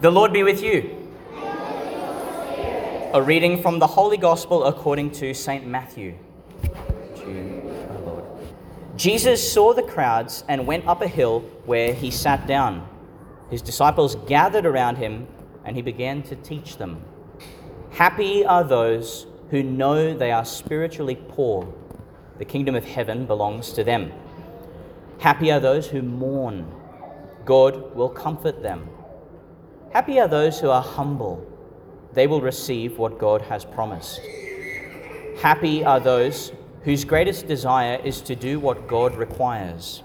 The Lord be with you. A reading from the Holy Gospel according to St. Matthew. Jesus saw the crowds and went up a hill where he sat down. His disciples gathered around him and he began to teach them. Happy are those who know they are spiritually poor. The kingdom of heaven belongs to them. Happy are those who mourn. God will comfort them. Happy are those who are humble. They will receive what God has promised. Happy are those whose greatest desire is to do what God requires.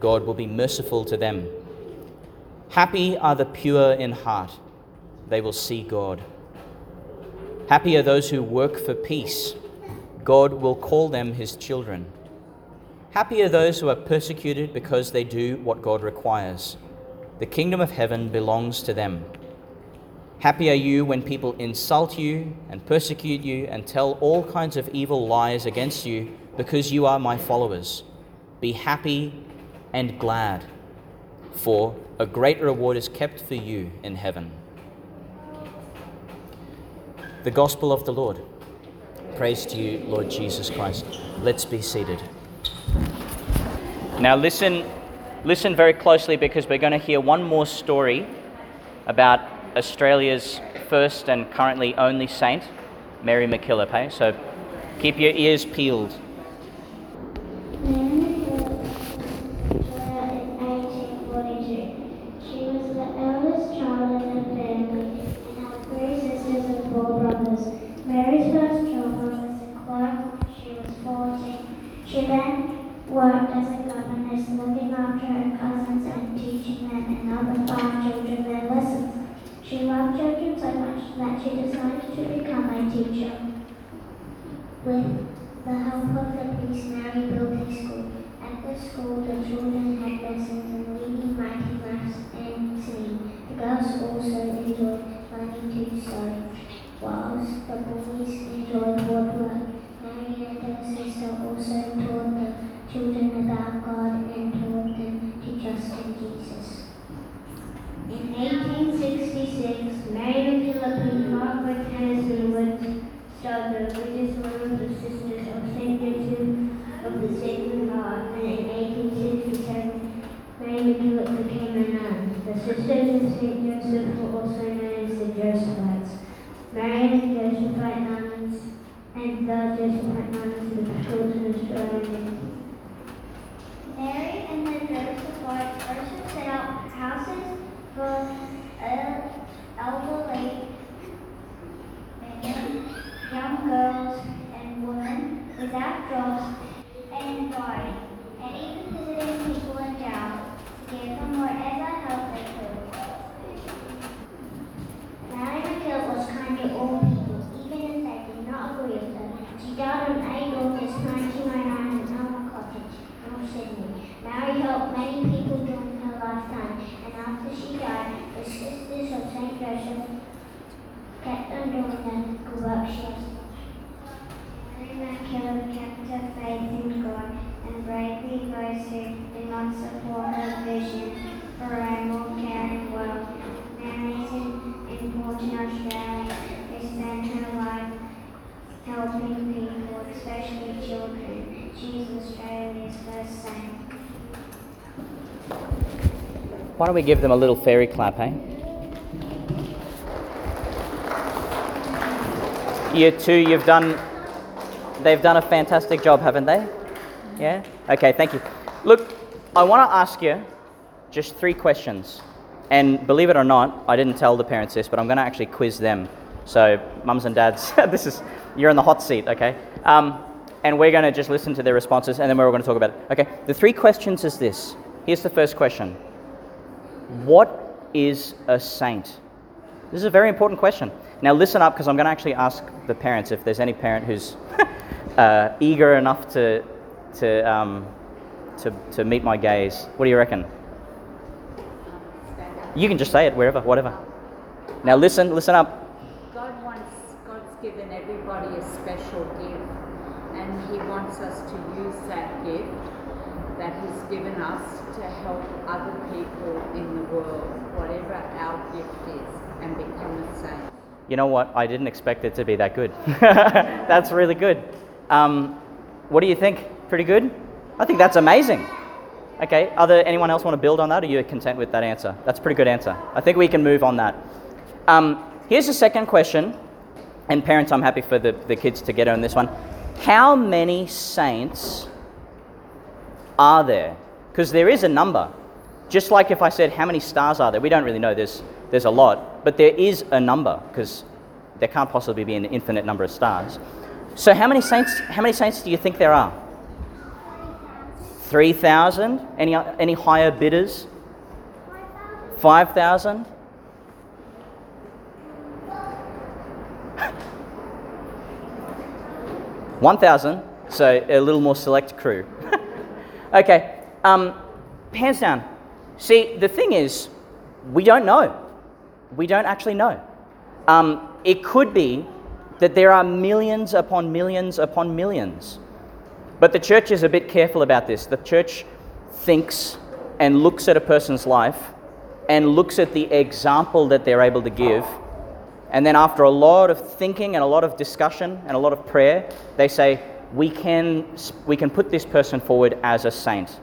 God will be merciful to them. Happy are the pure in heart. They will see God. Happy are those who work for peace. God will call them his children. Happy are those who are persecuted because they do what God requires. The kingdom of heaven belongs to them. Happy are you when people insult you and persecute you and tell all kinds of evil lies against you because you are my followers. Be happy and glad, for a great reward is kept for you in heaven. The Gospel of the Lord. Praise to you, Lord Jesus Christ. Let's be seated. Now, listen listen very closely because we're going to hear one more story about Australia's first and currently only saint, Mary MacKillop. So keep your ears peeled. Mary's first job was as a clerk when she was 14. She then worked as a governess looking after her cousins and teaching them and other farm children their lessons. She loved children so much that she decided to become a teacher. With the help of the priest, Mary built a school. At the school, the children had lessons in reading, writing, maths, and singing. The girls also enjoyed learning to sew, whilst the boys enjoyed woodwork. Mary and her sister also taught the children about God and taught them to trust in Jesus. In 1866, Mary MacKillop and Margaret Hennessy Woods started the religious order of the Sisters of St. Of the Sacred Heart, and in 1867, Mary MacKillop became a nun. The Sisters of St. Joseph were also known as the Josephites. Mary and Josephite nuns and the Josephite nuns were schools in Australia. Mary and the Josephites also set up houses for elderly young girls and women without jobs and died, and even visiting people in jail to give them whatever help they could. Mary McGill was kind to all people, even if they did not agree with her. She died on 8 August 1909 in Elmer Cottage, North Sydney. Mary helped many people during her lifetime, and after she died, the Sisters of St. Joseph kept on doing the good work she MacKillop kept her faith in God and bravely those who did not support her vision for a more caring world. Mary is in, Porton, Australia, who spent her life helping people, especially children. She is Australia's first saint. Why don't we give them a little fairy clap, eh? Year two, you've done, they've done a fantastic job, haven't they? Yeah? Okay, thank you. Look, I want to ask you just three questions. And believe it or not, I didn't tell the parents this, but I'm going to actually quiz them. So, mums and dads, this is, you're in the hot seat, okay? Um, and we're going to just listen to their responses, and then we're going to talk about it. Okay, the three questions is this. Here's the first question What is a saint? This is a very important question. Now, listen up because I'm going to actually ask the parents if there's any parent who's uh, eager enough to, to, um, to, to meet my gaze. What do you reckon? You can just say it wherever, whatever. Now, listen, listen up. God wants, God's given everybody a special gift, and He wants us to use that gift that He's given us to help other people in the world, whatever our gift is. And become a saint. You know what? I didn't expect it to be that good. that's really good. Um, what do you think? Pretty good? I think that's amazing. Okay, other anyone else want to build on that, or are you content with that answer? That's a pretty good answer. I think we can move on that. Um, here's the second question, and parents, I'm happy for the, the kids to get on this one. How many saints are there? Because there is a number. Just like if I said, how many stars are there? We don't really know. There's, there's a lot. But there is a number, because there can't possibly be an infinite number of stars. So how many saints, how many saints do you think there are? 3,000? Any, any higher bidders? 5,000? One thousand, so a little more select crew. okay, um, hands down. See, the thing is, we don't know. We don't actually know. Um, it could be that there are millions upon millions upon millions. But the church is a bit careful about this. The church thinks and looks at a person's life and looks at the example that they're able to give. And then, after a lot of thinking and a lot of discussion and a lot of prayer, they say, we can, we can put this person forward as a saint.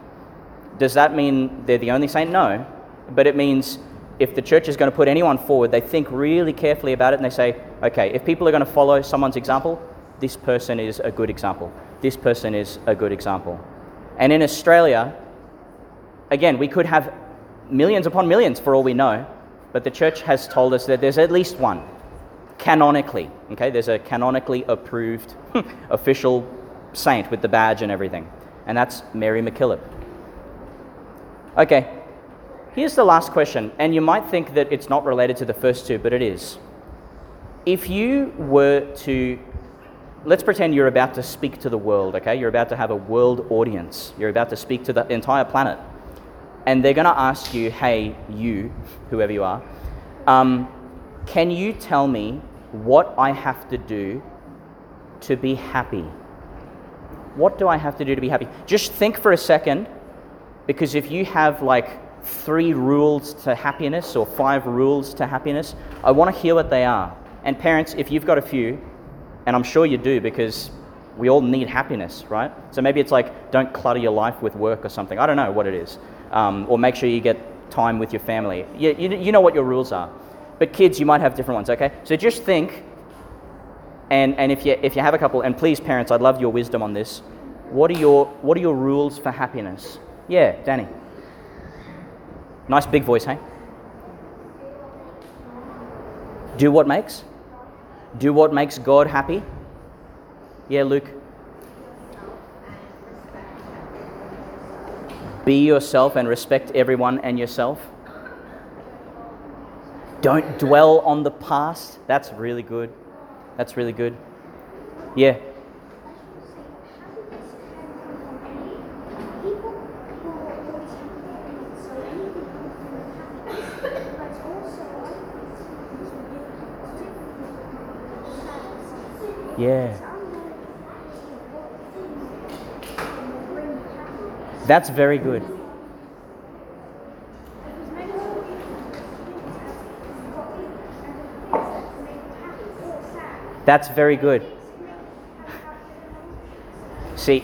Does that mean they're the only saint? No. But it means if the church is going to put anyone forward, they think really carefully about it and they say, okay, if people are going to follow someone's example, this person is a good example. This person is a good example. And in Australia, again, we could have millions upon millions for all we know, but the church has told us that there's at least one, canonically. Okay, there's a canonically approved official saint with the badge and everything, and that's Mary MacKillop. Okay, here's the last question, and you might think that it's not related to the first two, but it is. If you were to let's pretend you're about to speak to the world, okay? You're about to have a world audience. You're about to speak to the entire planet. And they're going to ask you, hey, you, whoever you are, um, can you tell me what I have to do to be happy? What do I have to do to be happy? Just think for a second, because if you have like three rules to happiness or five rules to happiness, I want to hear what they are. And parents, if you've got a few, and I'm sure you do because we all need happiness, right? So maybe it's like don't clutter your life with work or something. I don't know what it is. Um, or make sure you get time with your family. You, you, you know what your rules are. But kids, you might have different ones, okay? So just think, and, and if, you, if you have a couple, and please, parents, I'd love your wisdom on this. What are your, what are your rules for happiness? Yeah, Danny. Nice big voice, hey? Do what makes? Do what makes God happy? Yeah, Luke. Be yourself and respect everyone and yourself. Don't dwell on the past. That's really good. That's really good. Yeah. Yeah. That's very good. That's very good. See,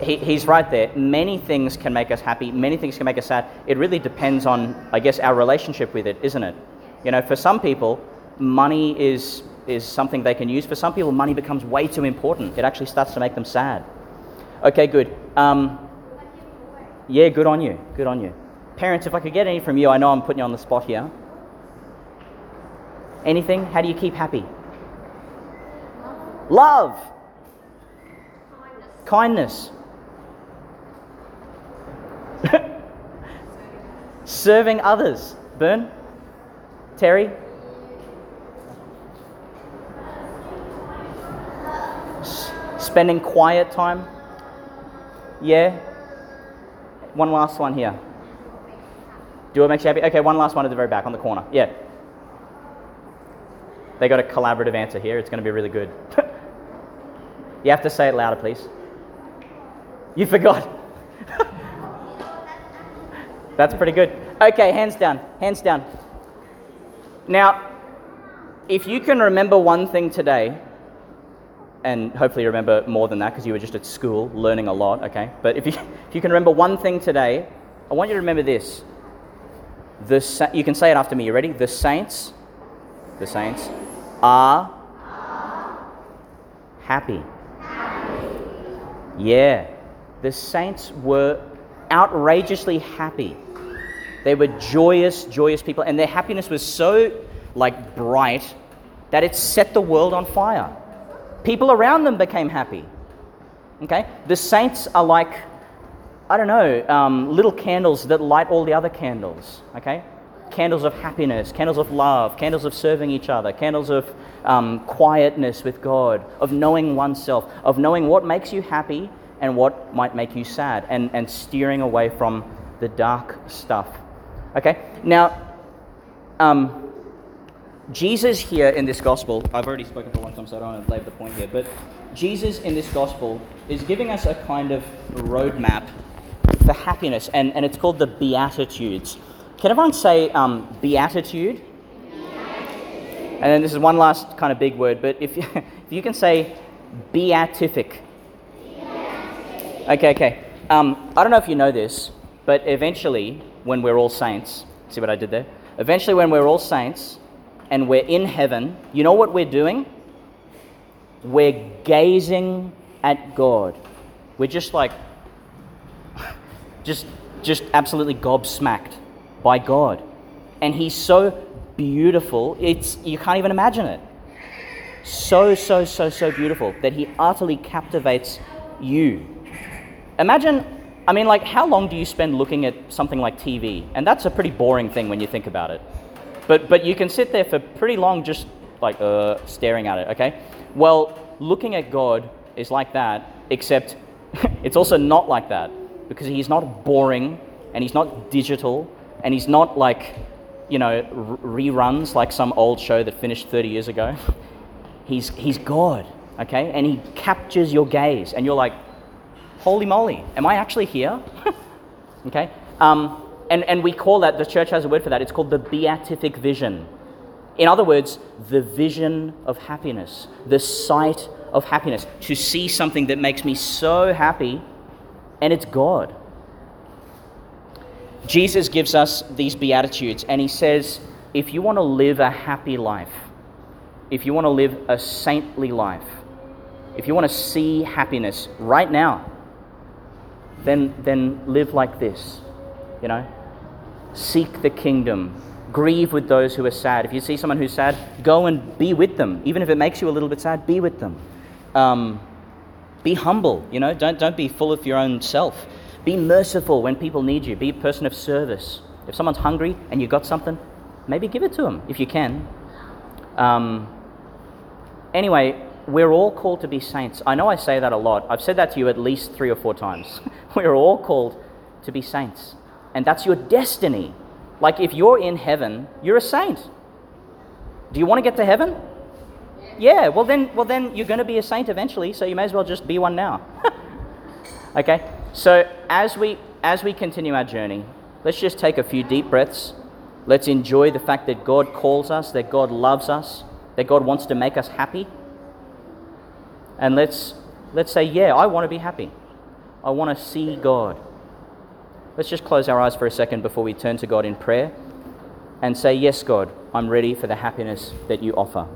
he, he's right there. Many things can make us happy, many things can make us sad. It really depends on, I guess, our relationship with it, isn't it? You know, for some people, money is, is something they can use. For some people, money becomes way too important. It actually starts to make them sad. Okay, good. Um, yeah, good on you. Good on you. Parents, if I could get any from you, I know I'm putting you on the spot here. Anything? How do you keep happy? Love. Kindness. Serving others. Burn? Terry? Spending quiet time? Yeah? One last one here. Do what makes you happy? Okay, one last one at the very back on the corner. Yeah. They got a collaborative answer here. It's going to be really good. you have to say it louder, please. You forgot. That's pretty good. Okay, hands down. Hands down. Now, if you can remember one thing today, and hopefully you remember more than that because you were just at school learning a lot, okay? But if you, if you can remember one thing today, I want you to remember this. The, sa- you can say it after me. You ready? The saints, the saints are happy. Yeah. The saints were outrageously happy. They were joyous, joyous people, and their happiness was so like bright that it set the world on fire. People around them became happy. Okay? The saints are like, I don't know, um, little candles that light all the other candles. Okay? Candles of happiness, candles of love, candles of serving each other, candles of um, quietness with God, of knowing oneself, of knowing what makes you happy and what might make you sad, and, and steering away from the dark stuff. Okay? Now, um, Jesus here in this gospel, I've already spoken for one time, so I don't want to labor the point here, but Jesus in this gospel is giving us a kind of roadmap for happiness, and, and it's called the Beatitudes. Can everyone say um, beatitude? And then this is one last kind of big word, but if you, if you can say beatific. Okay, okay. Um, I don't know if you know this, but eventually, when we're all saints, see what I did there? Eventually, when we're all saints and we're in heaven, you know what we're doing? We're gazing at God. We're just like, just, just absolutely gobsmacked by God. And He's so beautiful, it's, you can't even imagine it. So, so, so, so beautiful that He utterly captivates you. Imagine, I mean, like, how long do you spend looking at something like TV? And that's a pretty boring thing when you think about it. But, but you can sit there for pretty long just like uh, staring at it, okay? Well, looking at God is like that, except it's also not like that because He's not boring and He's not digital and He's not like, you know, reruns like some old show that finished 30 years ago. he's, he's God, okay? And He captures your gaze and you're like, holy moly, am I actually here? okay? Um, and, and we call that, the church has a word for that, it's called the beatific vision. In other words, the vision of happiness, the sight of happiness, to see something that makes me so happy, and it's God. Jesus gives us these beatitudes, and he says, if you want to live a happy life, if you want to live a saintly life, if you want to see happiness right now, then, then live like this, you know? Seek the kingdom. Grieve with those who are sad. If you see someone who's sad, go and be with them. Even if it makes you a little bit sad, be with them. Um, be humble, you know? Don't, don't be full of your own self. Be merciful when people need you. Be a person of service. If someone's hungry and you've got something, maybe give it to them if you can. Um, anyway, we're all called to be saints. I know I say that a lot. I've said that to you at least three or four times. we're all called to be saints. And that's your destiny. Like if you're in heaven, you're a saint. Do you want to get to heaven? Yeah, well then well then you're going to be a saint eventually, so you may as well just be one now. okay? So as we as we continue our journey, let's just take a few deep breaths. Let's enjoy the fact that God calls us, that God loves us, that God wants to make us happy. And let's let's say, yeah, I want to be happy. I want to see God. Let's just close our eyes for a second before we turn to God in prayer and say, Yes, God, I'm ready for the happiness that you offer.